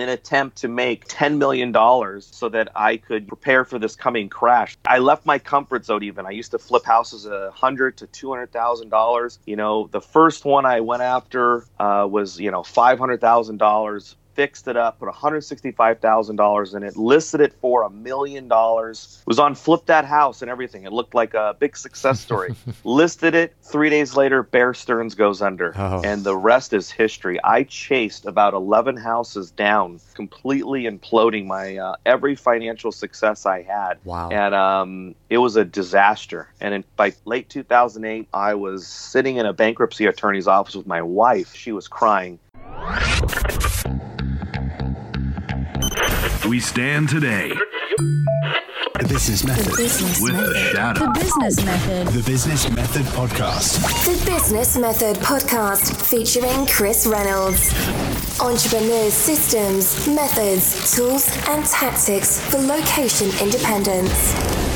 in an attempt to make $10 million so that I could prepare for this coming crash. I left my comfort zone even. I used to flip houses a hundred to two hundred thousand dollars. You know, the first one I went after uh, was, you know, five hundred thousand dollars fixed it up, put $165,000 in it, listed it for a million dollars, was on Flip That House and everything. It looked like a big success story. listed it. Three days later, Bear Stearns goes under. Oh. And the rest is history. I chased about 11 houses down, completely imploding my uh, every financial success I had. Wow. And um, it was a disaster. And in, by late 2008, I was sitting in a bankruptcy attorney's office with my wife. She was crying. We stand today. The Business Method. The business with method. the shadow. The Business Method. The Business Method Podcast. The Business Method Podcast featuring Chris Reynolds. Entrepreneurs' systems, methods, tools, and tactics for location independence.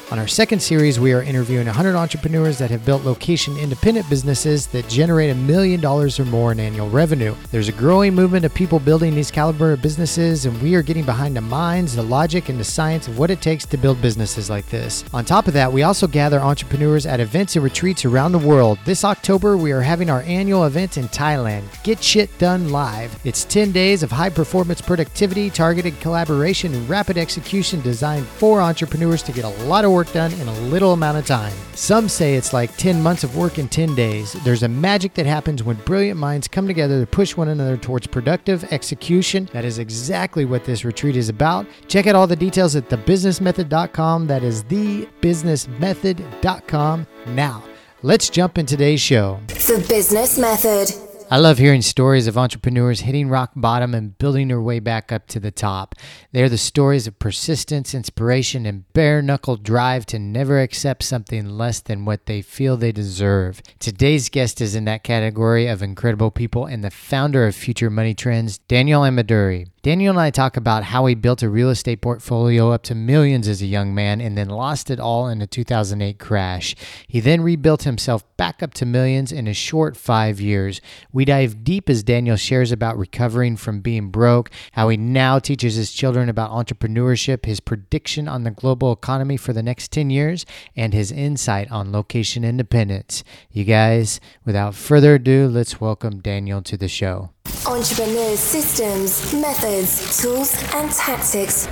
On our second series, we are interviewing 100 entrepreneurs that have built location independent businesses that generate a million dollars or more in annual revenue. There's a growing movement of people building these caliber of businesses, and we are getting behind the minds, the logic, and the science of what it takes to build businesses like this. On top of that, we also gather entrepreneurs at events and retreats around the world. This October, we are having our annual event in Thailand, Get Shit Done Live. It's 10 days of high performance productivity, targeted collaboration, and rapid execution designed for entrepreneurs to get a lot of work work done in a little amount of time. Some say it's like 10 months of work in 10 days. There's a magic that happens when brilliant minds come together to push one another towards productive execution. That is exactly what this retreat is about. Check out all the details at thebusinessmethod.com. That is thebusinessmethod.com. Now, let's jump in today's show. The Business Method. I love hearing stories of entrepreneurs hitting rock bottom and building their way back up to the top. They are the stories of persistence, inspiration, and bare knuckle drive to never accept something less than what they feel they deserve. Today's guest is in that category of incredible people and the founder of Future Money Trends, Daniel Ameduri. Daniel and I talk about how he built a real estate portfolio up to millions as a young man and then lost it all in the 2008 crash. He then rebuilt himself back up to millions in a short five years. We dive deep as Daniel shares about recovering from being broke, how he now teaches his children about entrepreneurship, his prediction on the global economy for the next 10 years, and his insight on location independence. You guys, without further ado, let's welcome Daniel to the show. Entrepreneurs' systems, methods, tools, and tactics.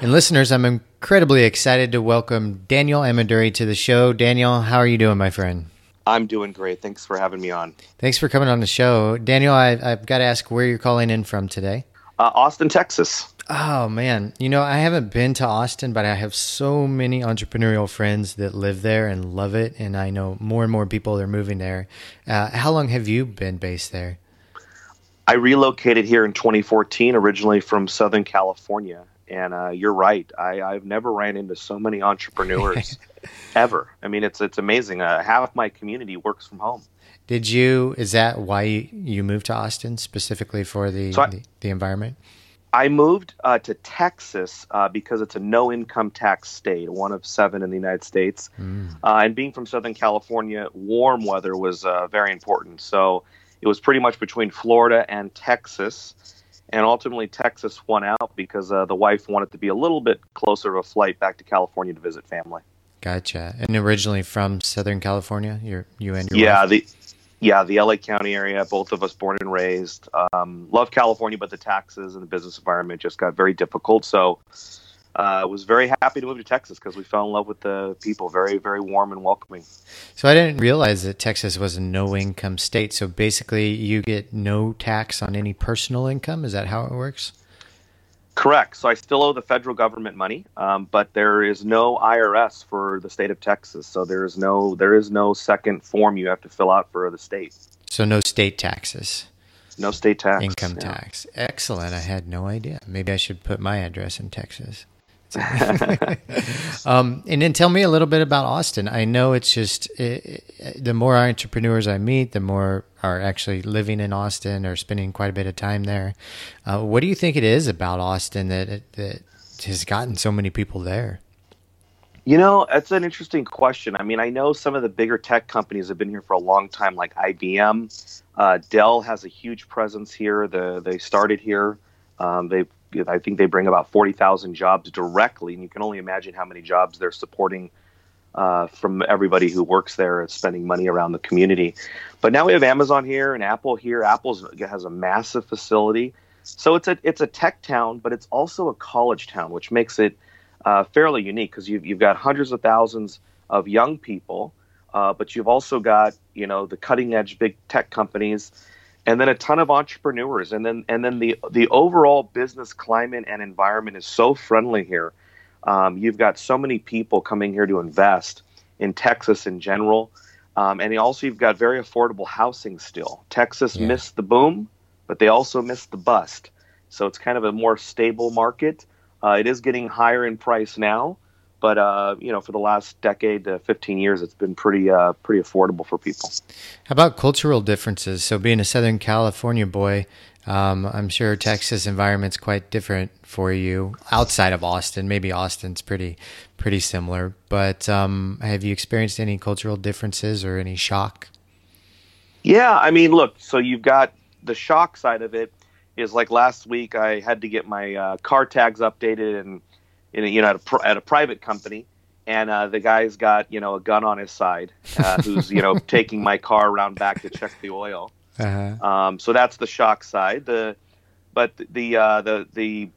And listeners, I'm incredibly excited to welcome Daniel Ameduri to the show. Daniel, how are you doing, my friend? I'm doing great. Thanks for having me on. Thanks for coming on the show. Daniel, I, have got to ask where you're calling in from today. Uh, Austin, Texas. Oh man, you know I haven't been to Austin, but I have so many entrepreneurial friends that live there and love it, and I know more and more people are moving there. Uh, how long have you been based there? I relocated here in 2014, originally from Southern California, and uh, you're right. I, have never ran into so many entrepreneurs ever. I mean, it's it's amazing. Uh, half my community works from home. Did you? Is that why you moved to Austin specifically for the so I, the, the environment? I moved uh, to Texas uh, because it's a no income tax state, one of seven in the United States. Mm. Uh, and being from Southern California, warm weather was uh, very important. So it was pretty much between Florida and Texas. And ultimately, Texas won out because uh, the wife wanted to be a little bit closer of a flight back to California to visit family. Gotcha. And originally from Southern California, your you and your yeah, wife? the yeah, the LA County area, both of us born and raised. Um, love California, but the taxes and the business environment just got very difficult. So I uh, was very happy to move to Texas because we fell in love with the people. Very, very warm and welcoming. So I didn't realize that Texas was a no income state. So basically, you get no tax on any personal income. Is that how it works? Correct. So I still owe the federal government money, um, but there is no IRS for the state of Texas. So there is no there is no second form you have to fill out for the state. So no state taxes. No state tax. Income yeah. tax. Excellent. I had no idea. Maybe I should put my address in Texas. um, and then tell me a little bit about Austin. I know it's just it, it, the more entrepreneurs I meet, the more are actually living in Austin or spending quite a bit of time there. Uh, what do you think it is about Austin that that has gotten so many people there? You know, that's an interesting question. I mean, I know some of the bigger tech companies have been here for a long time, like IBM. Uh, Dell has a huge presence here. The, they started here. Um, they, I think they bring about forty thousand jobs directly, and you can only imagine how many jobs they're supporting uh, from everybody who works there spending money around the community. But now we have Amazon here and Apple here. Apple has a massive facility, so it's a it's a tech town, but it's also a college town, which makes it uh, fairly unique because you've you've got hundreds of thousands of young people, uh, but you've also got you know the cutting edge big tech companies, and then a ton of entrepreneurs, and then and then the the overall business climate and environment is so friendly here. Um, you've got so many people coming here to invest in Texas in general, um, and also you've got very affordable housing still. Texas yeah. missed the boom, but they also missed the bust. So it's kind of a more stable market. Uh, it is getting higher in price now, but uh, you know, for the last decade to 15 years, it's been pretty uh, pretty affordable for people. How about cultural differences? So, being a Southern California boy, um, I'm sure Texas environment's quite different for you outside of Austin. Maybe Austin's pretty pretty similar, but um, have you experienced any cultural differences or any shock? Yeah, I mean, look, so you've got the shock side of it is like last week I had to get my uh, car tags updated and in, you know at a, pr- at a private company and uh, the guy's got you know a gun on his side uh, who's you know taking my car around back to check the oil uh-huh. um, so that's the shock side the but the uh, the the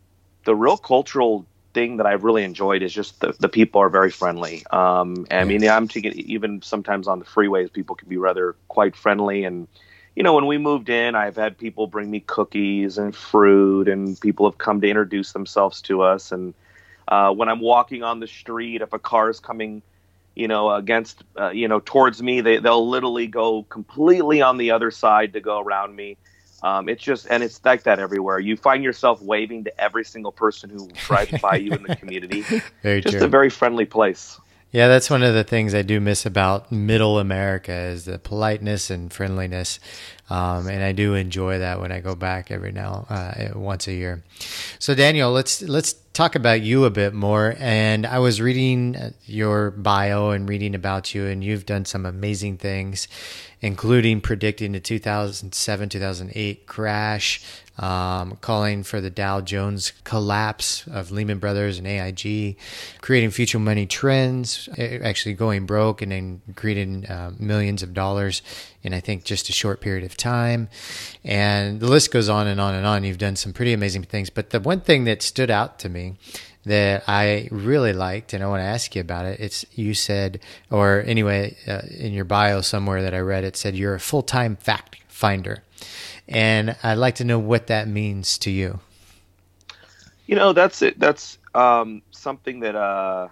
the real cultural thing that I've really enjoyed is just the, the people are very friendly. Um, I mean, I'm taking even sometimes on the freeways, people can be rather quite friendly and you know, when we moved in, I've had people bring me cookies and fruit, and people have come to introduce themselves to us. And uh, when I'm walking on the street, if a car is coming, you know, against, uh, you know, towards me, they, they'll literally go completely on the other side to go around me. Um, it's just, and it's like that everywhere. You find yourself waving to every single person who drives by you in the community. Very just true. a very friendly place. Yeah, that's one of the things I do miss about middle America is the politeness and friendliness. Um, and I do enjoy that when I go back every now uh, once a year. So Daniel, let's let's talk about you a bit more. And I was reading uh, your bio and reading about you, and you've done some amazing things, including predicting the 2007 2008 crash, um, calling for the Dow Jones collapse of Lehman Brothers and AIG, creating future money trends, actually going broke and then creating uh, millions of dollars in, I think, just a short period of time. And the list goes on and on and on. You've done some pretty amazing things. But the one thing that stood out to me that I really liked, and I want to ask you about it. It's you said, or anyway, uh, in your bio somewhere that I read, it said you're a full time fact finder and I'd like to know what that means to you. You know, that's it. That's um, something that uh,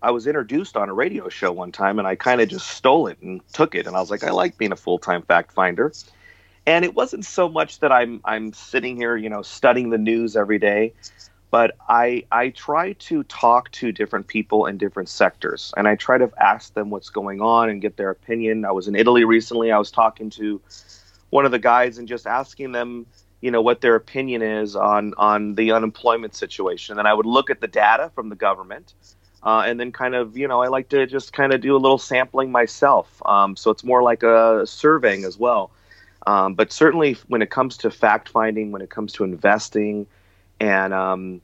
I was introduced on a radio show one time, and I kind of just stole it and took it, and I was like, I like being a full time fact finder. And it wasn't so much that I'm I'm sitting here, you know, studying the news every day, but I I try to talk to different people in different sectors, and I try to ask them what's going on and get their opinion. I was in Italy recently. I was talking to one of the guys and just asking them, you know, what their opinion is on on the unemployment situation. And I would look at the data from the government, uh, and then kind of, you know, I like to just kind of do a little sampling myself. Um, so it's more like a surveying as well. Um, but certainly, when it comes to fact finding, when it comes to investing, and um,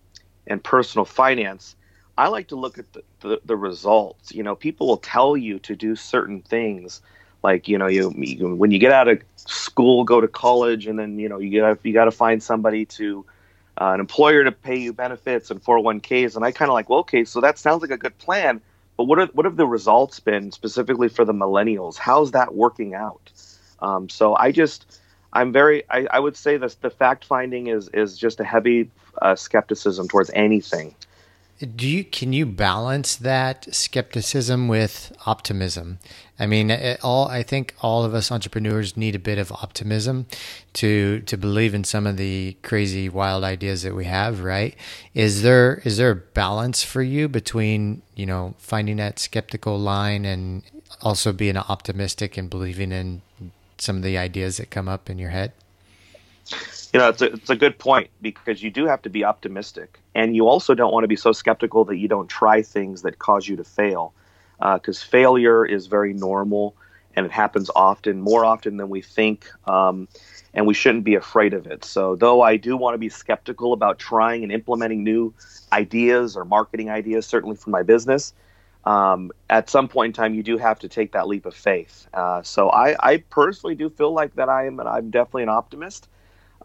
and personal finance, I like to look at the, the, the results. You know, people will tell you to do certain things like you know you, you, when you get out of school go to college and then you know you you got to find somebody to uh, an employer to pay you benefits and 401ks and i kind of like well okay so that sounds like a good plan but what are, what have the results been specifically for the millennials? How's that working out? Um, so i just i'm very i, I would say that the fact finding is is just a heavy uh, skepticism towards anything. Do you can you balance that skepticism with optimism? I mean, all I think all of us entrepreneurs need a bit of optimism to to believe in some of the crazy, wild ideas that we have. Right? Is there is there a balance for you between you know finding that skeptical line and also being optimistic and believing in some of the ideas that come up in your head? You know, it's a, it's a good point because you do have to be optimistic. And you also don't want to be so skeptical that you don't try things that cause you to fail. Because uh, failure is very normal and it happens often, more often than we think. Um, and we shouldn't be afraid of it. So, though I do want to be skeptical about trying and implementing new ideas or marketing ideas, certainly for my business, um, at some point in time, you do have to take that leap of faith. Uh, so, I, I, personally do feel like that I am, I'm definitely an optimist.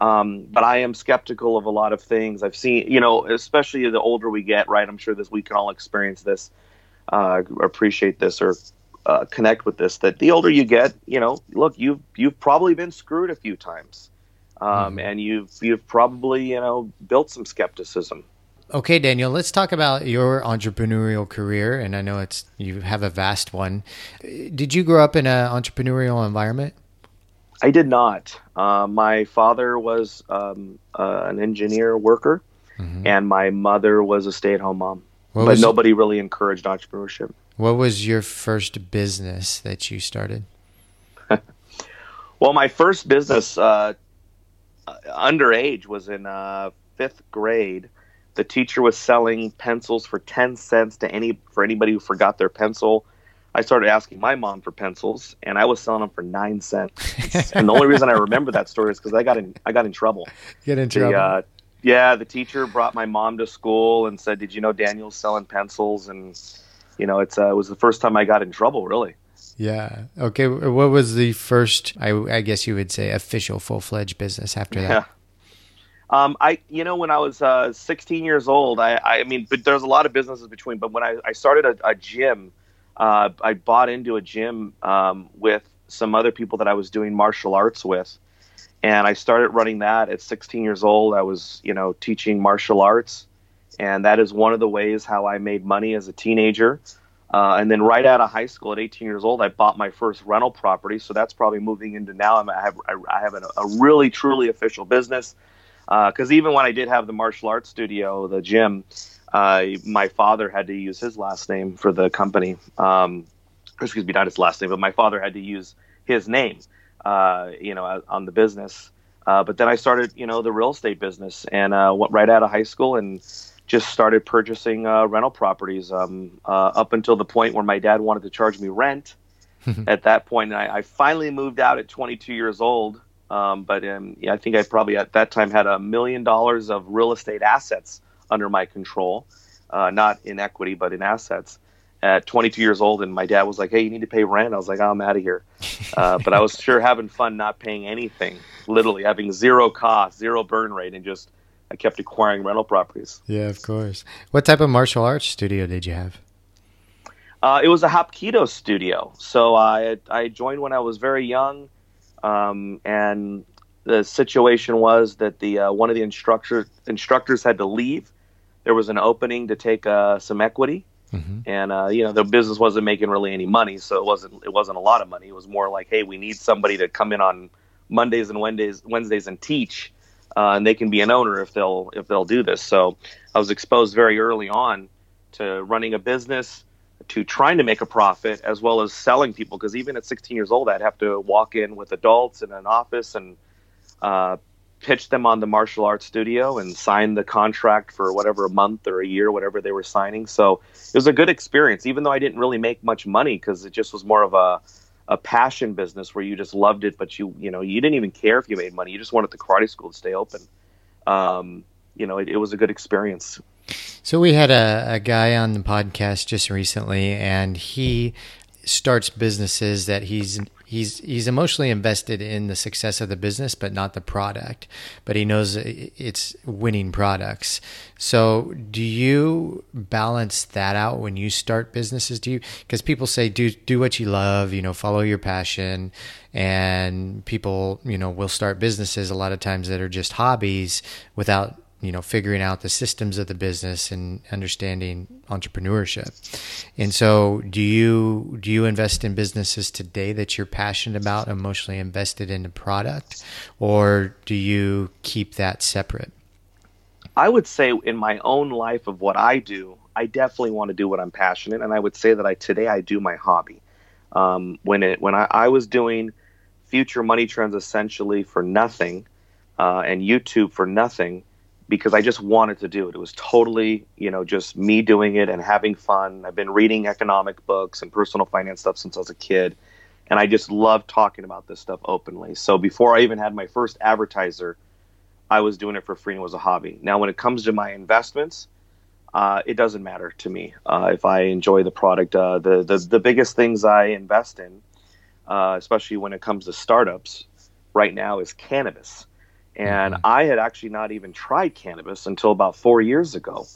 Um, but I am skeptical of a lot of things. I've seen, you know, especially the older we get, right? I'm sure this we can all experience this, uh, appreciate this, or uh, connect with this. That the older you get, you know, look, you've you've probably been screwed a few times, um, mm. and you've you've probably you know built some skepticism. Okay, Daniel, let's talk about your entrepreneurial career. And I know it's you have a vast one. Did you grow up in an entrepreneurial environment? I did not. Uh, my father was um, uh, an engineer worker, mm-hmm. and my mother was a stay-at-home mom. What but nobody really encouraged entrepreneurship. What was your first business that you started? well, my first business uh, underage was in uh, fifth grade. The teacher was selling pencils for ten cents to any for anybody who forgot their pencil I started asking my mom for pencils, and I was selling them for nine cents. and the only reason I remember that story is because I got in I got in trouble. Get in trouble. Uh, yeah, the teacher brought my mom to school and said, "Did you know Daniel's selling pencils?" And you know, it's uh, it was the first time I got in trouble, really. Yeah. Okay. What was the first? I, I guess you would say official full fledged business after that. Yeah. Um, I, you know, when I was uh, 16 years old, I, I mean, but there's a lot of businesses between. But when I, I started a, a gym uh, I bought into a gym um, with some other people that I was doing martial arts with, and I started running that at 16 years old. I was, you know, teaching martial arts, and that is one of the ways how I made money as a teenager. Uh, and then right out of high school at 18 years old, I bought my first rental property. So that's probably moving into now. I'm, I have I have a, a really truly official business because uh, even when I did have the martial arts studio, the gym, uh, my father had to use his last name for the company. Um, excuse me, not his last name, but my father had to use his name, uh, you know, on the business. Uh, but then I started, you know, the real estate business and uh, went right out of high school and just started purchasing uh, rental properties um, uh, up until the point where my dad wanted to charge me rent. at that point, I, I, finally moved out at 22 years old. Um, but um, yeah, I think I probably at that time had a million dollars of real estate assets under my control, uh, not in equity but in assets. At 22 years old, and my dad was like, "Hey, you need to pay rent." I was like, oh, "I'm out of here," uh, but I was sure having fun, not paying anything, literally having zero cost, zero burn rate, and just I kept acquiring rental properties. Yeah, of course. What type of martial arts studio did you have? Uh, it was a Hapkido studio. So I I joined when I was very young, um, and the situation was that the uh, one of the instructors instructors had to leave, there was an opening to take uh, some equity, mm-hmm. and uh, you know the business wasn't making really any money, so it wasn't it wasn't a lot of money. It was more like, hey, we need somebody to come in on Mondays and Wednesdays Wednesdays and teach, uh, and they can be an owner if they'll if they'll do this. So I was exposed very early on to running a business, to trying to make a profit, as well as selling people. Because even at 16 years old, I'd have to walk in with adults in an office and uh, pitched them on the martial arts studio and signed the contract for whatever a month or a year, whatever they were signing. So it was a good experience, even though I didn't really make much money because it just was more of a a passion business where you just loved it, but you you know you didn't even care if you made money. You just wanted the karate school to stay open. Um, you know, it, it was a good experience. So we had a, a guy on the podcast just recently, and he starts businesses that he's he's he's emotionally invested in the success of the business but not the product but he knows it's winning products. So do you balance that out when you start businesses? Do you because people say do do what you love you know follow your passion and people you know will start businesses a lot of times that are just hobbies without you know figuring out the systems of the business and understanding entrepreneurship. And so, do you do you invest in businesses today that you're passionate about, emotionally invested in the product, or do you keep that separate? I would say in my own life of what I do, I definitely want to do what I'm passionate, and I would say that I today I do my hobby. Um, when it when I, I was doing future money trends essentially for nothing, uh, and YouTube for nothing, because I just wanted to do it. It was totally, you know, just me doing it and having fun. I've been reading economic books and personal finance stuff since I was a kid, and I just love talking about this stuff openly. So before I even had my first advertiser, I was doing it for free and it was a hobby. Now, when it comes to my investments, uh, it doesn't matter to me uh, if I enjoy the product. Uh, the, the the biggest things I invest in, uh, especially when it comes to startups, right now is cannabis. And mm-hmm. I had actually not even tried cannabis until about four years ago.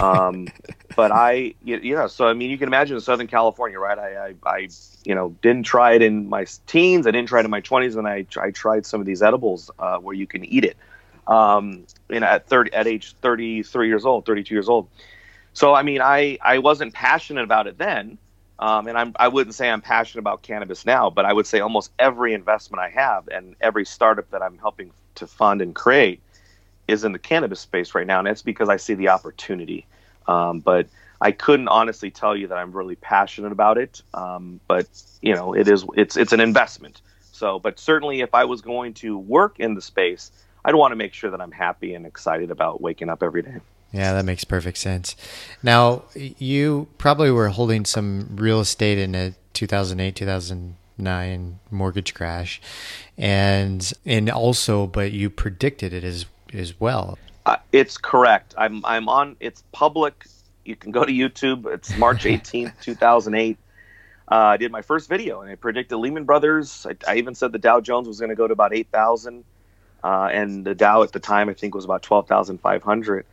Um, but I, you, know, so I mean, you can imagine in Southern California, right? I, I, I, you know, didn't try it in my teens. I didn't try it in my 20s. And I, I tried some of these edibles uh, where you can eat it um, you know, at 30, at age 33 years old, 32 years old. So, I mean, I, I wasn't passionate about it then. Um, and I'm, I wouldn't say I'm passionate about cannabis now, but I would say almost every investment I have and every startup that I'm helping to fund and create is in the cannabis space right now. And it's because I see the opportunity. Um, but I couldn't honestly tell you that I'm really passionate about it. Um, but you know, it is, it's, it's an investment. So, but certainly if I was going to work in the space, I'd want to make sure that I'm happy and excited about waking up every day. Yeah, that makes perfect sense. Now, you probably were holding some real estate in a 2008, 2009 mortgage crash, and and also, but you predicted it as as well. Uh, it's correct. I'm I'm on. It's public. You can go to YouTube. It's March 18th, 2008. Uh, I did my first video, and I predicted Lehman Brothers. I, I even said the Dow Jones was going to go to about 8,000 uh, and the Dow at the time I think was about twelve thousand five hundred.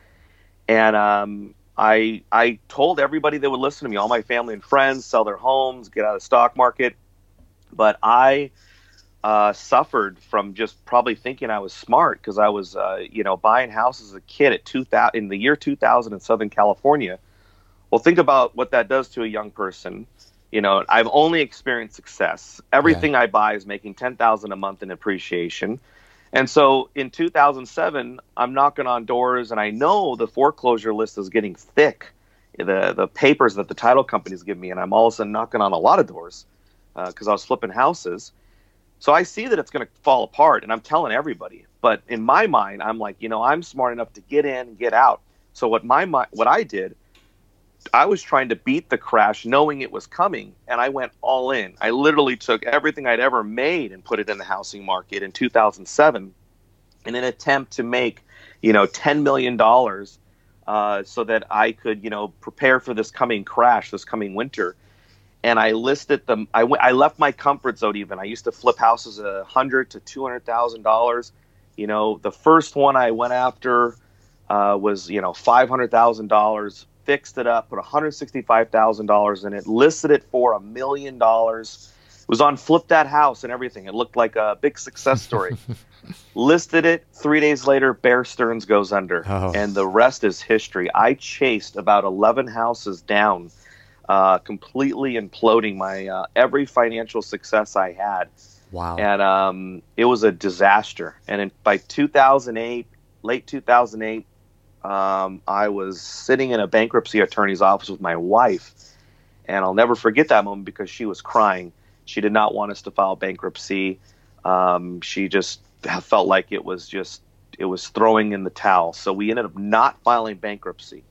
And um, I I told everybody that would listen to me, all my family and friends, sell their homes, get out of the stock market. But I uh, suffered from just probably thinking I was smart because I was uh, you know buying houses as a kid at two thousand in the year two thousand in Southern California. Well, think about what that does to a young person. You know, I've only experienced success. Everything yeah. I buy is making ten thousand a month in appreciation. And so in 2007, I'm knocking on doors, and I know the foreclosure list is getting thick. The the papers that the title companies give me, and I'm all of a sudden knocking on a lot of doors because uh, I was flipping houses. So I see that it's going to fall apart, and I'm telling everybody. But in my mind, I'm like, you know, I'm smart enough to get in and get out. So what my what I did I was trying to beat the crash knowing it was coming, and I went all in. I literally took everything I'd ever made and put it in the housing market in 2007 in an attempt to make, you know, $10 million uh, so that I could, you know, prepare for this coming crash, this coming winter. And I listed them. I, went, I left my comfort zone even. I used to flip houses a hundred to two hundred thousand dollars. You know, the first one I went after uh, was you know five hundred thousand dollars fixed it up, put $165,000 in it, listed it for a million dollars. Was on Flip That House and everything. It looked like a big success story. listed it. Three days later, Bear Stearns goes under. Oh. And the rest is history. I chased about 11 houses down, uh, completely imploding my uh, every financial success I had. Wow. And um, it was a disaster. And in, by 2008, late 2008, um, I was sitting in a bankruptcy attorney's office with my wife, and I'll never forget that moment because she was crying. She did not want us to file bankruptcy. Um, she just felt like it was just it was throwing in the towel. So we ended up not filing bankruptcy,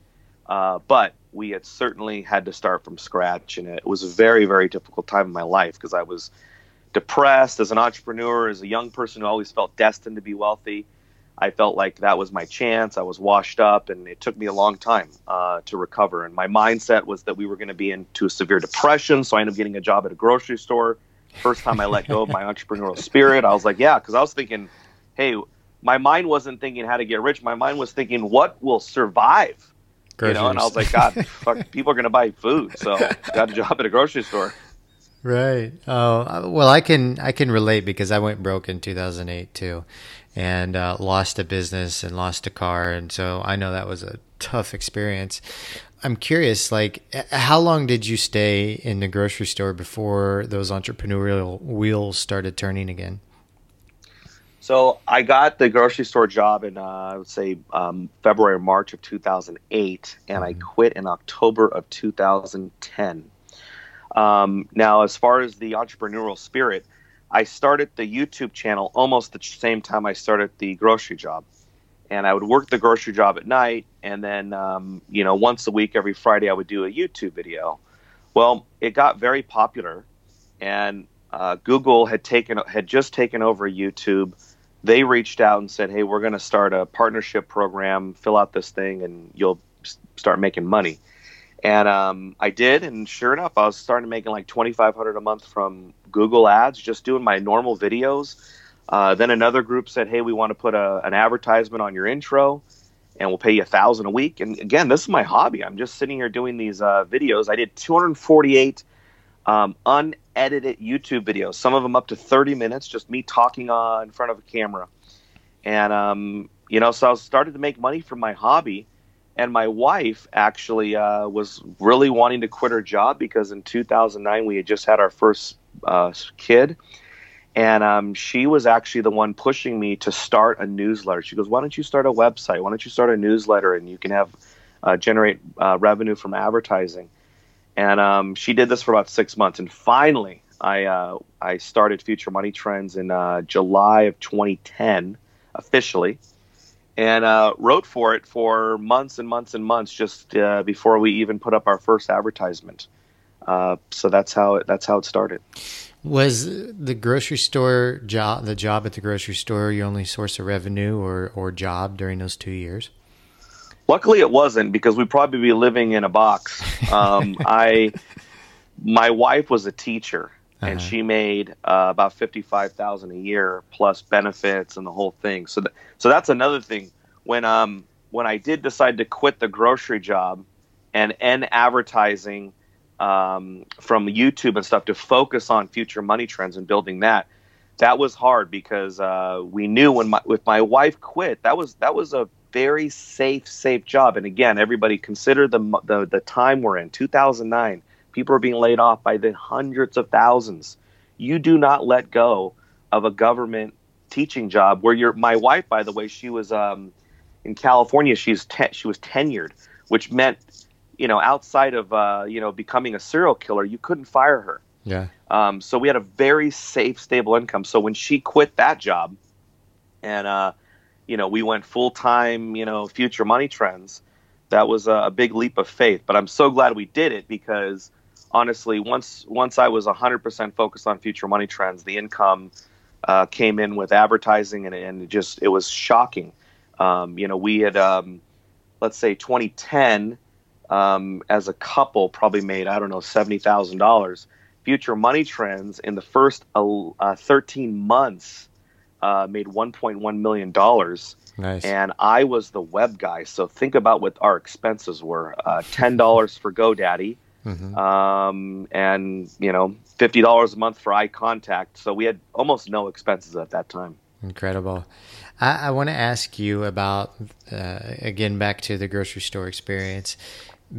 uh, but we had certainly had to start from scratch, and it was a very very difficult time in my life because I was depressed as an entrepreneur, as a young person who always felt destined to be wealthy. I felt like that was my chance. I was washed up, and it took me a long time uh, to recover. And my mindset was that we were going to be into a severe depression, so I ended up getting a job at a grocery store. First time I let go of my entrepreneurial spirit, I was like, yeah, because I was thinking, hey, my mind wasn't thinking how to get rich. My mind was thinking what will survive. Groceries. You know, and I was like, God, fuck, people are going to buy food, so got a job at a grocery store. Right. Oh well, I can I can relate because I went broke in 2008 too, and uh, lost a business and lost a car, and so I know that was a tough experience. I'm curious, like, how long did you stay in the grocery store before those entrepreneurial wheels started turning again? So I got the grocery store job in, uh, I would say, um, February or March of 2008, and I quit in October of 2010. Um, now, as far as the entrepreneurial spirit, I started the YouTube channel almost the same time I started the grocery job. And I would work the grocery job at night, and then, um, you know, once a week, every Friday, I would do a YouTube video. Well, it got very popular, and uh, Google had taken had just taken over YouTube they reached out and said, "Hey, we're going to start a partnership program. Fill out this thing, and you'll start making money." And um, I did, and sure enough, I was starting to making like twenty five hundred a month from Google Ads, just doing my normal videos. Uh, then another group said, "Hey, we want to put a, an advertisement on your intro, and we'll pay you a thousand a week." And again, this is my hobby. I'm just sitting here doing these uh, videos. I did 248 um, unedited YouTube videos, some of them up to 30 minutes, just me talking uh, in front of a camera. And, um, you know, so I started to make money from my hobby. And my wife actually uh, was really wanting to quit her job because in 2009 we had just had our first uh, kid. And um, she was actually the one pushing me to start a newsletter. She goes, Why don't you start a website? Why don't you start a newsletter and you can have uh, generate uh, revenue from advertising? And um, she did this for about six months. And finally, I uh, I started Future Money Trends in uh, July of 2010 officially, and uh, wrote for it for months and months and months just uh, before we even put up our first advertisement. Uh, so that's how it, that's how it started. Was the grocery store job the job at the grocery store your only source of revenue or, or job during those two years? Luckily, it wasn't because we'd probably be living in a box. Um, I, my wife was a teacher, and uh-huh. she made uh, about fifty five thousand a year plus benefits and the whole thing. So, th- so that's another thing. When um when I did decide to quit the grocery job and end advertising um, from YouTube and stuff to focus on future money trends and building that, that was hard because uh, we knew when my with my wife quit, that was that was a very safe, safe job. And again, everybody consider the, the, the time we're in, 2009. People are being laid off by the hundreds of thousands. You do not let go of a government teaching job where you're. My wife, by the way, she was um, in California. She's te- she was tenured, which meant, you know, outside of uh, you know becoming a serial killer, you couldn't fire her. Yeah. Um, so we had a very safe, stable income. So when she quit that job, and uh, you know, we went full time, you know, future money trends. That was a, a, big leap of faith. But I'm so glad we did it because honestly, once once I was 100% focused on future money trends, the income uh, came in with advertising, and, and it just it was shocking. Um, you know, we had um, let's say 2010 um, as a couple probably made I don't know seventy thousand dollars. Future money trends in the first uh, 13 months uh, made 1.1 million dollars. Nice. And I was the web guy. So think about what our expenses were: uh, ten dollars for GoDaddy, mm-hmm. um, and you know, fifty dollars a month for iContact. So we had almost no expenses at that time. Incredible. I, I want to ask you about uh, again back to the grocery store experience.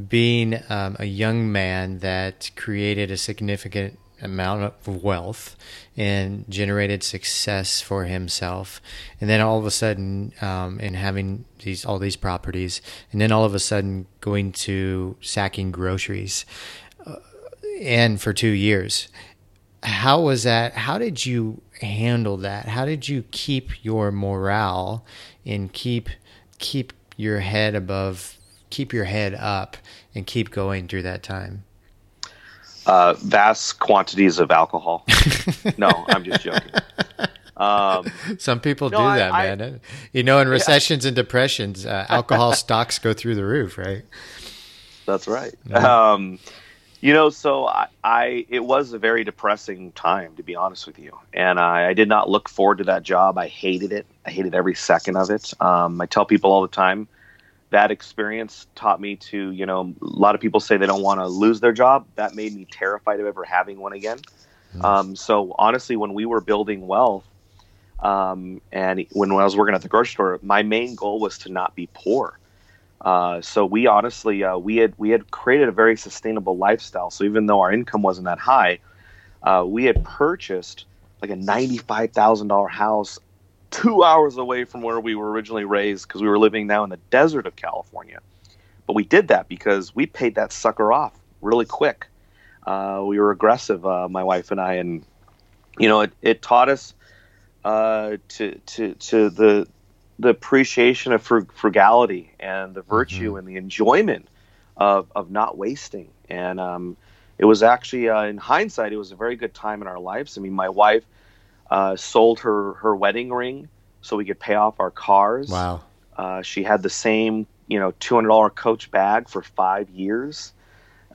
Being um, a young man that created a significant amount of wealth and generated success for himself. And then all of a sudden um, and having these all these properties and then all of a sudden going to sacking groceries uh, and for two years. How was that? How did you handle that? How did you keep your morale and keep keep your head above keep your head up and keep going through that time uh, vast quantities of alcohol. no, I'm just joking. Um, Some people no, do that, I, man. I, you know, in recessions yeah. and depressions, uh, alcohol stocks go through the roof, right? That's right. Yeah. Um, you know, so I, I, it was a very depressing time, to be honest with you, and I, I, did not look forward to that job. I hated it. I hated every second of it. Um, I tell people all the time, that experience taught me to, you know, a lot of people say they don't want to lose their job. That made me terrified of ever having one again. Mm-hmm. Um, so honestly, when we were building wealth, Um, and when, when I was working at the grocery store, my main goal was to not be poor. Uh, so we honestly uh, we had we had created a very sustainable lifestyle. So even though our income wasn't that high, uh, we had purchased like a ninety five thousand dollar house two hours away from where we were originally raised because we were living now in the desert of California. But we did that because we paid that sucker off really quick. Uh, we were aggressive, uh, my wife and I, and you know it, it taught us uh, to to to the the appreciation of frugality and the virtue mm-hmm. and the enjoyment of, of not wasting. And um, it was actually, uh, in hindsight, it was a very good time in our lives. I mean, my wife uh, sold her, her wedding ring so we could pay off our cars. Wow. Uh, she had the same, you know, $200 Coach bag for five years.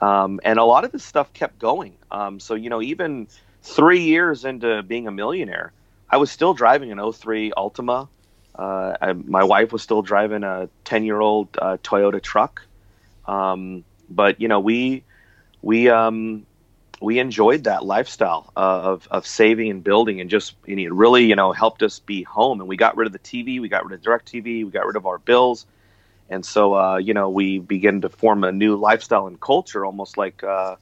Um, and a lot of this stuff kept going. Um, so, you know, even three years into being a millionaire, I was still driving an 03 Altima uh, I, my wife was still driving a 10 year old uh, Toyota truck. Um, but, you know, we, we, um, we enjoyed that lifestyle of, of saving and building and just and it really you know helped us be home. And we got rid of the tv we got rid of DirecTV we got rid of our bills. And so uh, you know we began to form a new lifestyle and culture almost like uh,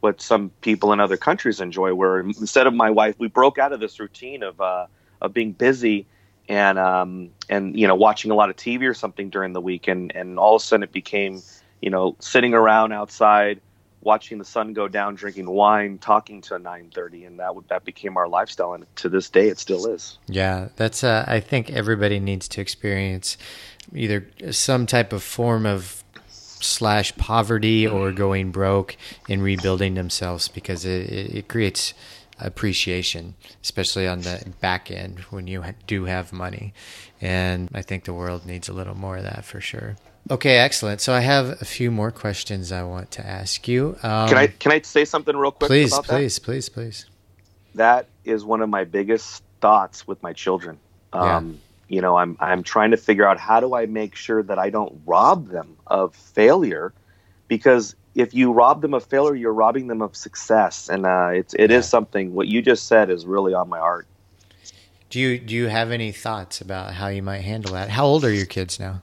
what some people in other countries enjoy where instead of my wife we broke out of this routine of, uh, of being busy and um, and you know watching a lot of TV or something during the week, and and all of a sudden it became you know sitting around outside, watching the sun go down, drinking wine, talking to 9:30, and that that became our lifestyle, and to this day it still is. Yeah, that's uh, I think everybody needs to experience either some type of form of slash poverty or going broke and rebuilding themselves because it, it creates appreciation, especially on the back end when you do have money. And I think the world needs a little more of that for sure. Okay, excellent. So I have a few more questions I want to ask you. Um, can I can I say something real quick? Please, please, that? please, please. That is one of my biggest thoughts with my children. Um, yeah. You know, I'm I'm trying to figure out how do I make sure that I don't rob them of failure, because if you rob them of failure, you're robbing them of success, and uh, it's it yeah. is something. What you just said is really on my heart. Do you do you have any thoughts about how you might handle that? How old are your kids now?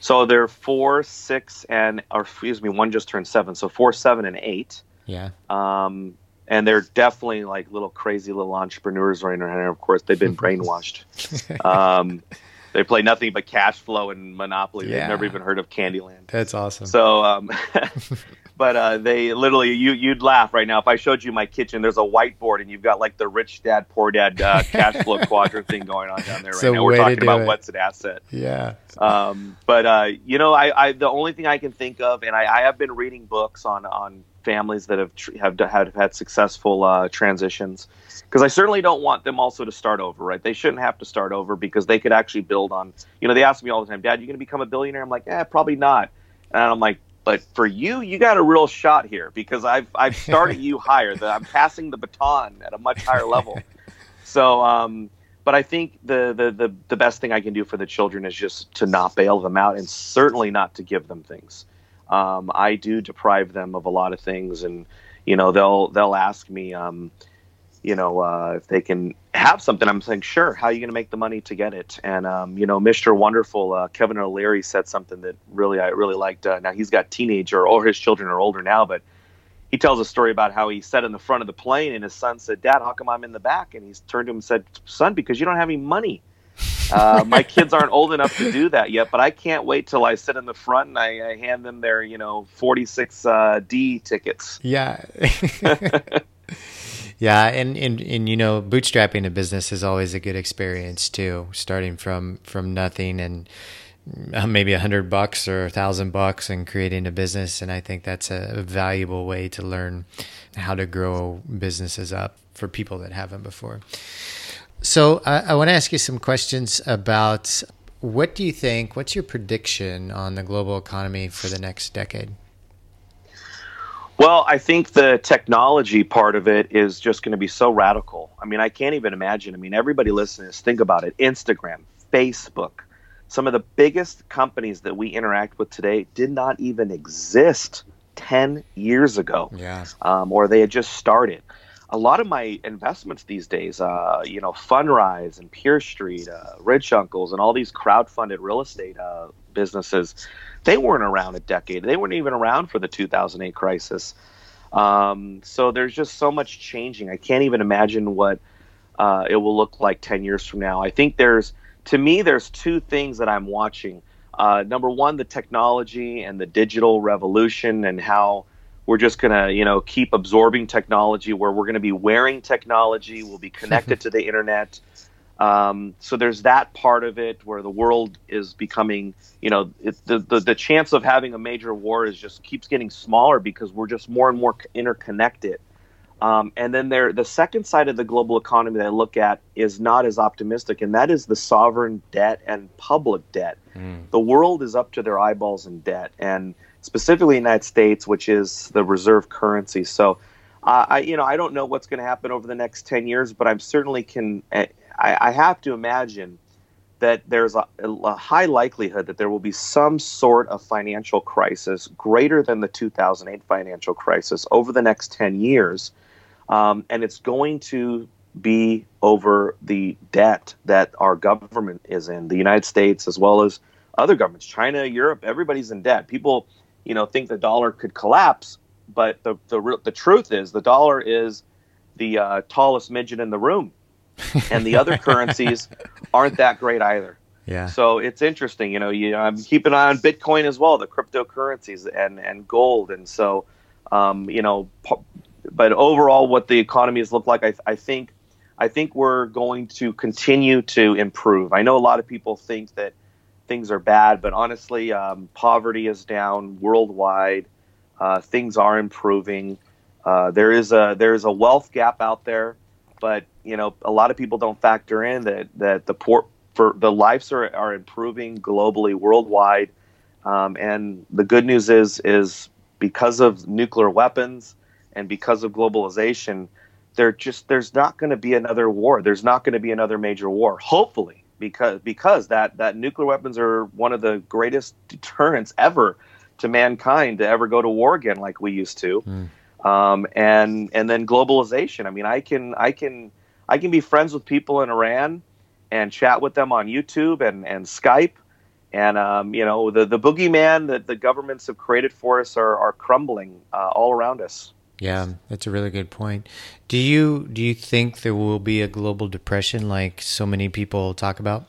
So they're four, six, and or excuse me, one just turned seven. So four, seven, and eight. Yeah. Um, and they're definitely like little crazy little entrepreneurs right now. And of course, they've been brainwashed. um, they play nothing but cash flow and Monopoly. Yeah. They've never even heard of Candyland. That's awesome. So, um, but uh, they literally you you'd laugh right now if I showed you my kitchen. There's a whiteboard and you've got like the rich dad poor dad uh, cash flow quadrant thing going on down there right now. We're talking about it. what's an asset. Yeah. Um, but uh, you know, I, I the only thing I can think of, and I, I have been reading books on on families that have have have had successful uh, transitions because I certainly don't want them also to start over, right? They shouldn't have to start over because they could actually build on. You know, they ask me all the time, "Dad, you going to become a billionaire?" I'm like, "Yeah, probably not." And I'm like, "But for you, you got a real shot here because I've I've started you higher. That I'm passing the baton at a much higher level." So, um, but I think the, the the the best thing I can do for the children is just to not bail them out and certainly not to give them things. Um, I do deprive them of a lot of things, and you know they'll they'll ask me. Um, you know, uh, if they can have something, I'm saying, sure. How are you going to make the money to get it? And um, you know, Mr. Wonderful, uh, Kevin O'Leary said something that really I really liked. Uh, now he's got teenager, or his children are older now, but he tells a story about how he sat in the front of the plane, and his son said, "Dad, how come I'm in the back?" And he's turned to him and said, "Son, because you don't have any money." Uh, my kids aren't old enough to do that yet, but I can't wait till I sit in the front and I, I hand them their, you know, 46 uh, D tickets. Yeah. Yeah, and, and and you know, bootstrapping a business is always a good experience too. Starting from from nothing and uh, maybe a hundred bucks or a thousand bucks and creating a business, and I think that's a valuable way to learn how to grow businesses up for people that haven't before. So I, I want to ask you some questions about what do you think? What's your prediction on the global economy for the next decade? Well, I think the technology part of it is just going to be so radical. I mean, I can't even imagine. I mean, everybody listening, think about it Instagram, Facebook, some of the biggest companies that we interact with today did not even exist 10 years ago. Yeah. Um, or they had just started. A lot of my investments these days, uh, you know, Fundrise and Peer Street, uh, Rich Uncles, and all these crowd-funded real estate uh, businesses, they weren't around a decade. They weren't even around for the 2008 crisis. Um, so there's just so much changing. I can't even imagine what uh, it will look like 10 years from now. I think there's, to me, there's two things that I'm watching. Uh, number one, the technology and the digital revolution and how we're just going to you know keep absorbing technology where we're going to be wearing technology. We'll be connected to the internet. Um, so there's that part of it where the world is becoming you know it, the, the, the chance of having a major war is just keeps getting smaller because we're just more and more interconnected. Um, and then there the second side of the global economy that i look at is not as optimistic and that is the sovereign debt and public debt. Mm. the world is up to their eyeballs in debt and specifically the United States, which is the reserve currency. So, uh, I you know I don't know what's going to happen over the next ten years, but I'm certainly can I, I have to imagine that there's a, a, high likelihood that there will be some sort of financial crisis greater than the 2008 financial crisis over the next 10 years. Um, and it's going to be over the debt that our government is in, the United States as well as other governments, China, Europe, everybody's in debt. People you know think the dollar could collapse, but the the the truth is the dollar is the uh, tallest midget in the room, and the other currencies aren't that great either. Yeah. So it's interesting, you know. You, I'm keeping an eye on Bitcoin as well, the cryptocurrencies, and and gold, and so, um, you know, but overall, what the economies look like, I, I think, I think we're going to continue to improve. I know a lot of people think that things are bad, but honestly, um, poverty is down worldwide. Uh, things are improving. Uh, there is a there is a wealth gap out there, but you know a lot of people don't factor in that that the poor for the lives are, are improving globally, worldwide. Um, and the good news is is because of nuclear weapons and because of globalization, there just there's not going to be another war. There's not going to be another major war. Hopefully, because because that that nuclear weapons are one of the greatest deterrents ever to mankind to ever go to war again like we used to. Mm. Um, and and then globalization. I mean, I can I can I can be friends with people in Iran and chat with them on YouTube and and Skype. And um, you know the the boogeyman that the governments have created for us are are crumbling uh, all around us. Yeah, that's a really good point. Do you do you think there will be a global depression like so many people talk about?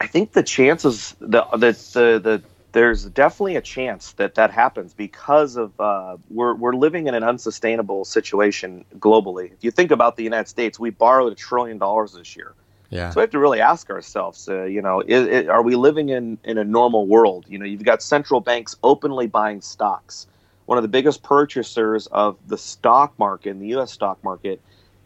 I think the chances the the the, the there's definitely a chance that that happens because of uh, we're we're living in an unsustainable situation globally. If you think about the United States, we borrowed a trillion dollars this year. Yeah. So we have to really ask ourselves, uh, you know, is, is, are we living in in a normal world? You know, you've got central banks openly buying stocks one of the biggest purchasers of the stock market in the U.S. stock market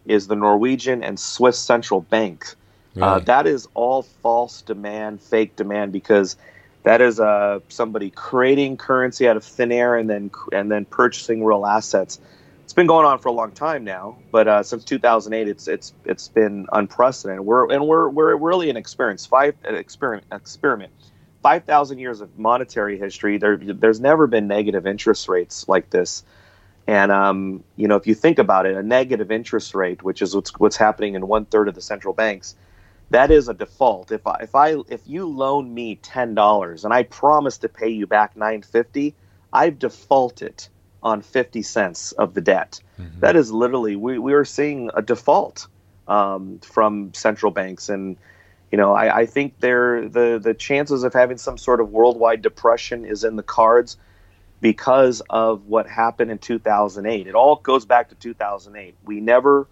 is the Norwegian and Swiss central bank. Uh, really? Uh, that is all false demand, fake demand, because that is uh, somebody creating currency out of thin air and then and then purchasing real assets. It's been going on for a long time now, but uh, since 2008, it's it's it's been unprecedented. We're and we're we're really an experience, five an experiment experiment 5,000 years of monetary history, there, there's never been negative interest rates like this. And um, you know, if you think about it, a negative interest rate, which is what's, what's happening in one third of the central banks, that is a default. If I, if I if you loan me ten dollars and I promise to pay you back nine fifty, I've defaulted on fifty cents of the debt. Mm-hmm. That is literally we, we are seeing a default um, from central banks and you know, I, I think the the chances of having some sort of worldwide depression is in the cards because of what happened in 2008. It all goes back to 2008. We never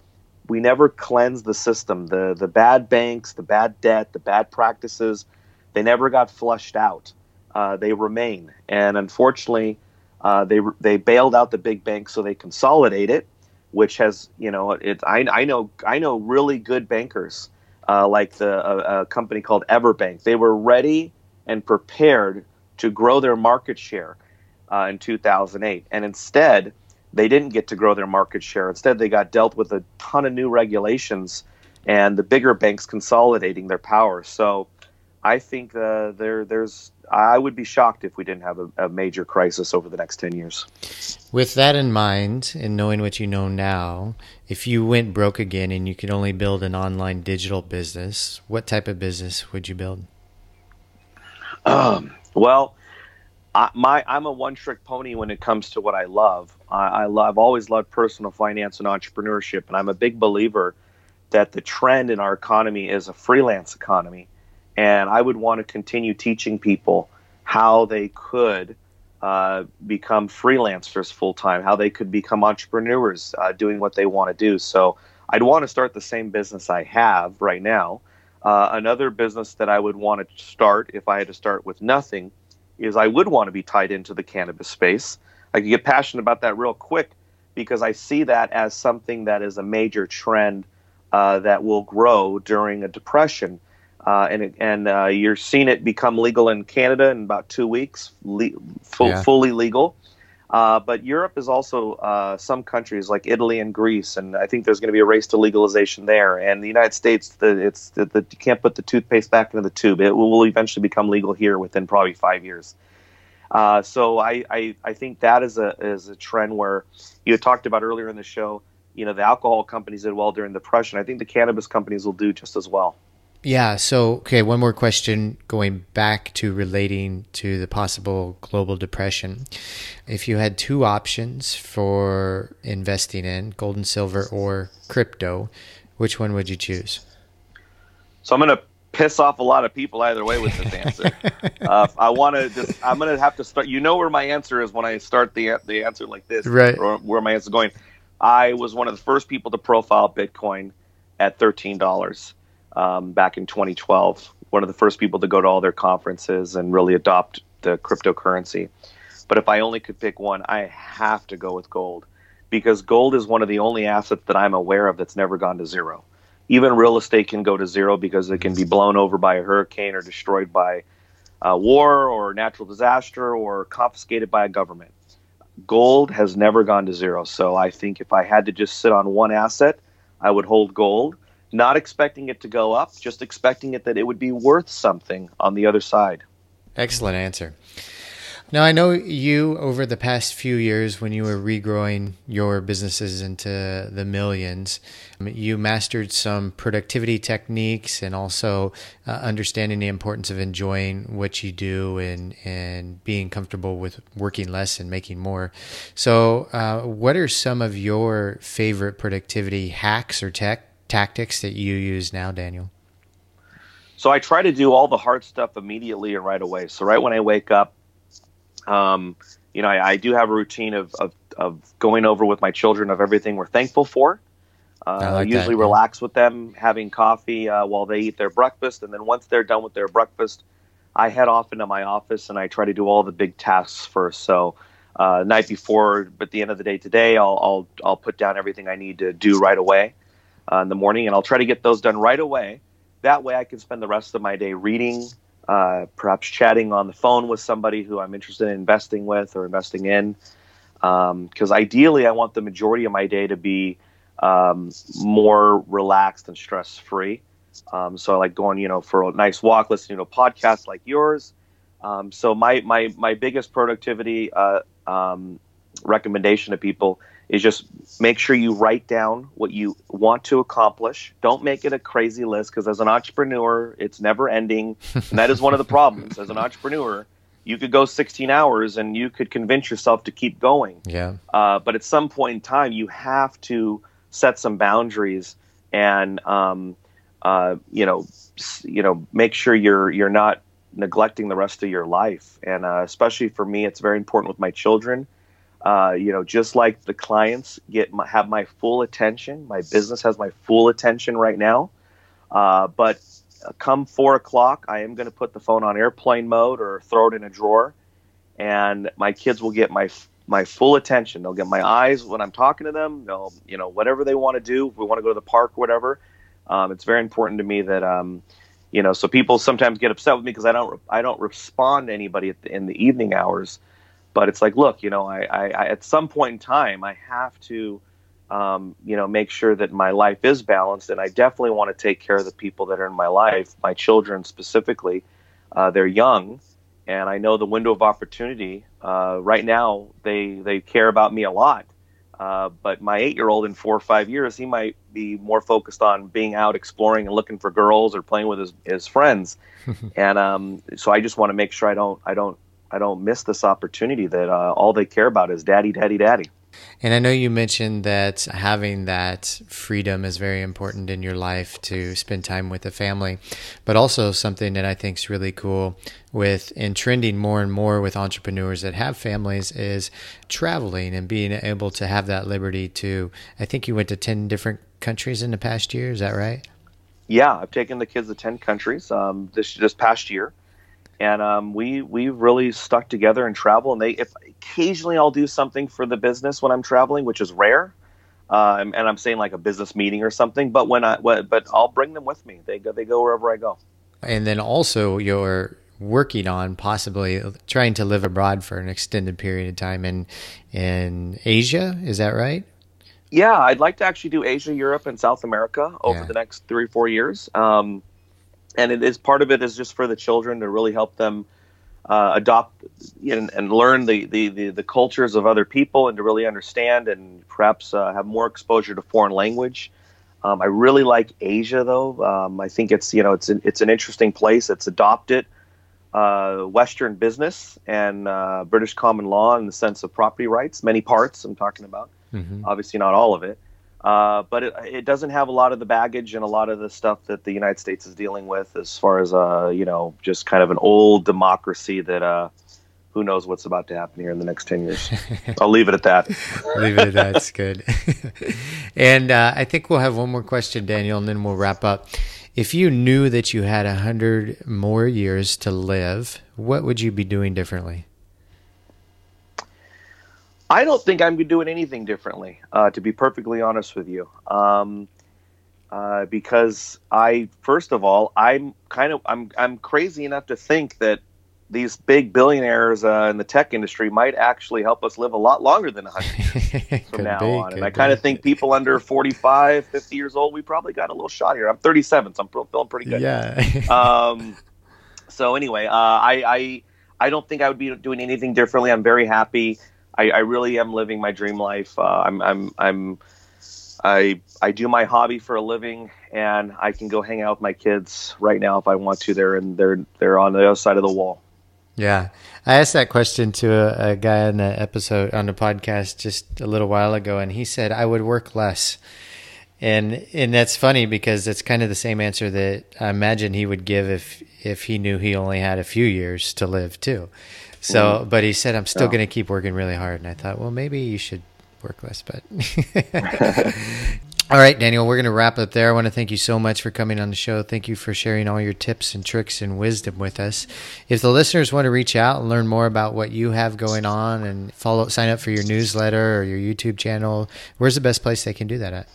we never cleansed the system. The the bad banks, the bad debt, the bad practices, they never got flushed out. Uh, they remain, and unfortunately, uh, they they bailed out the big banks so they consolidate it, which has you know it. I, I know I know really good bankers uh, like the a, a company called Everbank. They were ready and prepared to grow their market share uh, in 2008, and instead they didn't get to grow their market share. Instead, they got dealt with a ton of new regulations and the bigger banks consolidating their power. So I think uh, there there's I would be shocked if we didn't have a, a major crisis over the next 10 years. With that in mind, and knowing what you know now, if you went broke again and you could only build an online digital business, what type of business would you build? Um, well, I, my I'm a one trick pony when it comes to what I love. I, I love, I've always loved personal finance and entrepreneurship, and I'm a big believer that the trend in our economy is a freelance economy, and I would want to continue teaching people how they could uh, become freelancers full time, how they could become entrepreneurs uh, doing what they want to do. So I'd want to start the same business I have right now. Uh, another business that I would want to start if I had to start with nothing is I would want to be tied into the cannabis space. I could get passionate about that real quick because I see that as something that is a major trend uh, that will grow during a depression. Uh, and and uh, you're seeing it become legal in Canada in about two weeks, le- full, yeah. fully legal. Uh, but Europe is also uh, some countries like Italy and Greece, and I think there's going to be a race to legalization there. And the United States, the, it's the, the, you can't put the toothpaste back into the tube. It will eventually become legal here within probably five years. Uh, so I, I, I think that is a is a trend where you talked about earlier in the show. You know, the alcohol companies did well during the depression. I think the cannabis companies will do just as well. Yeah. So, okay, one more question going back to relating to the possible global depression. If you had two options for investing in gold and silver or crypto, which one would you choose? So, I'm going to piss off a lot of people either way with this answer. uh, I want to just, I'm going to have to start. You know where my answer is when I start the, the answer like this, right? Or where my answer is going. I was one of the first people to profile Bitcoin at $13 um, back in 2012. One of the first people to go to all their conferences and really adopt the cryptocurrency. But if I only could pick one, I have to go with gold because gold is one of the only assets that I'm aware of that's never gone to zero. Even real estate can go to zero because it can be blown over by a hurricane or destroyed by a war or natural disaster or confiscated by a government. Gold has never gone to zero. So I think if I had to just sit on one asset, I would hold gold not expecting it to go up, just expecting it that it would be worth something on the other side. Excellent answer. Now, I know you over the past few years, when you were regrowing your businesses into the millions, you mastered some productivity techniques and also uh, understanding the importance of enjoying what you do and, and being comfortable with working less and making more. So, uh, what are some of your favorite productivity hacks or tech tactics that you use now, Daniel? So I try to do all the hard stuff immediately and right away. So right when I wake up, um, you know, I, I, do have a routine of, of, of, going over with my children of everything we're thankful for. Uh, I like usually that, relax with them, having coffee uh, while they eat their breakfast, and then once they're done with their breakfast, I head off into my office and I try to do all the big tasks first. So uh, night before, but the end of the day today, I'll, I'll I'll put down everything I need to do right away uh, in the morning, and I'll try to get those done right away. That way, I can spend the rest of my day reading, uh, perhaps chatting on the phone with somebody who I'm interested in investing with or investing in. Because um, ideally, I want the majority of my day to be um, more relaxed and stress free. Um, so I like going, you know, for a nice walk, listening to a podcast like yours. Um, so my my my biggest productivity uh, um, recommendation to people is just make sure you write down what you want to accomplish. Don't make it a crazy list because as an entrepreneur, it's never ending. And that is one of the problems. As an entrepreneur, you could go 16 hours and you could convince yourself to keep going. Yeah. Uh, but at some point in time, you have to set some boundaries and, um, uh, you know, you know, make sure you're you're not neglecting the rest of your life. And uh, especially for me, it's very important with my children uh, you know, just like the clients get my, have my full attention, my business has my full attention right now. Uh, but come four o'clock, I am going to put the phone on airplane mode or throw it in a drawer, and my kids will get my my full attention. They'll get my eyes when I'm talking to them. They'll, you know, whatever they want to do. If we want to go to the park, whatever. Um, it's very important to me that, um, you know, so people sometimes get upset with me because I don't I don't respond to anybody the, in the evening hours but it's like look you know I, I, I at some point in time i have to um, you know make sure that my life is balanced and i definitely want to take care of the people that are in my life my children specifically uh, they're young and I know the window of opportunity. Uh, right now, they they care about me a lot. Uh, but my eight-year-old in four or five years, he might be more focused on being out exploring and looking for girls or playing with his, his friends. and um, so I just want to make sure I don't I don't I don't miss this opportunity that uh, all they care about is daddy, daddy, daddy. And I know you mentioned that having that freedom is very important in your life to spend time with the family, but also something that I think is really cool with and trending more and more with entrepreneurs that have families is traveling and being able to have that liberty to. I think you went to 10 different countries in the past year. Is that right? Yeah, I've taken the kids to 10 countries um, this, this past year and um, we we really stuck together and travel. And they, if occasionally I'll do something for the business when I'm traveling, which is rare, uh, and, and I'm saying like a business meeting or something. But when I, but I'll bring them with me. They go, they go wherever I go. And then also you're working on possibly trying to live abroad for an extended period of time in in Asia. Is that right? Yeah, I'd like to actually do Asia, Europe, and South America over yeah. the next three, four years. Um, and it is part of it is just for the children to really help them uh, adopt and, and learn the, the, the, the, cultures of other people and to really understand and perhaps uh, have more exposure to foreign language. Um, I really like Asia though. Um, I think it's you know it's an, it's an interesting place. It's adopted uh, Western business and uh, British common law in the sense of property rights. Many parts I'm talking about. Mm-hmm. Obviously not all of it. Uh, but it, it, doesn't have a lot of the baggage and a lot of the stuff that the United States is dealing with, as far as uh, you know, just kind of an old democracy that uh, who knows what's about to happen here in the next ten years. I'll leave it at that. leave it at that. It's good. and uh, I think we'll have one more question, Daniel, and then we'll wrap up. If you knew that you had a hundred more years to live, what would you be doing differently? I don't think I'm doing anything differently, uh, to be perfectly honest with you. Um, uh, because I, first of all, I'm kind of I'm I'm crazy enough to think that these big billionaires uh, in the tech industry might actually help us live a lot longer than 100 years from now be, on. And I kind of think people under 45, 50 years old, we probably got a little shot here. I'm 37, so I'm feeling pretty good. Yeah. um, so anyway, uh, I, I I don't think I would be doing anything differently. I'm very happy. I, I really am living my dream life. Uh, I'm, I'm, I'm, I, I do my hobby for a living, and I can go hang out with my kids right now if I want to. They're in, they're, they're on the other side of the wall. Yeah, I asked that question to a, a guy on the episode on the podcast just a little while ago, and he said I would work less and and that's funny because it's kind of the same answer that I imagine he would give if if he knew he only had a few years to live too. So, mm-hmm. but he said, I'm still oh. going to keep working really hard. And I thought, well, maybe you should work less, but. all right, Daniel, we're going to wrap up there. I want to thank you so much for coming on the show. Thank you for sharing all your tips and tricks and wisdom with us. If the listeners want to reach out and learn more about what you have going on and follow, sign up for your newsletter or your YouTube channel, where's the best place they can do that at?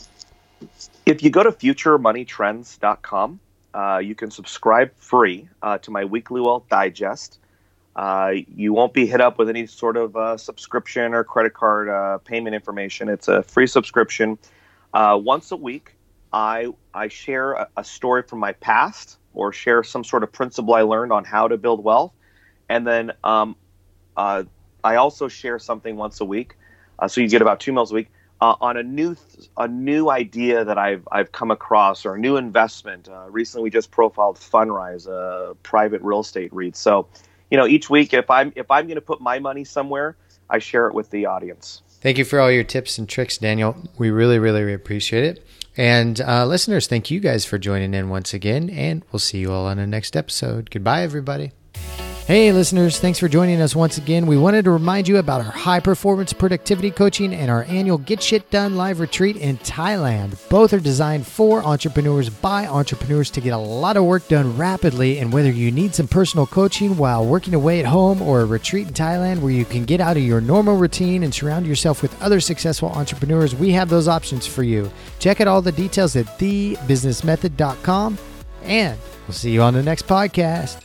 If you go to futuremoneytrends.com, uh, you can subscribe free uh, to my weekly wealth digest. Uh, you won't be hit up with any sort of uh, subscription or credit card uh, payment information. It's a free subscription. Uh, once a week, I I share a, a, story from my past or share some sort of principle I learned on how to build wealth, and then um, uh, I also share something once a week. So you get about two meals a week on a new a new idea that I've I've come across or a new investment. recently, we just profiled Fundrise, a private real estate REIT. So you know, each week if I'm if I'm going to put my money somewhere, I share it with the audience. Thank you for all your tips and tricks, Daniel. We really, really appreciate it. And uh, listeners, thank you guys for joining in once again, and we'll see you all on the next episode. Goodbye, everybody. Hey, listeners, thanks for joining us once again. We wanted to remind you about our high performance productivity coaching and our annual Get Shit Done live retreat in Thailand. Both are designed for entrepreneurs by entrepreneurs to get a lot of work done rapidly. And whether you need some personal coaching while working away at home or a retreat in Thailand where you can get out of your normal routine and surround yourself with other successful entrepreneurs, we have those options for you. Check out all the details at thebusinessmethod.com and we'll see you on the next podcast.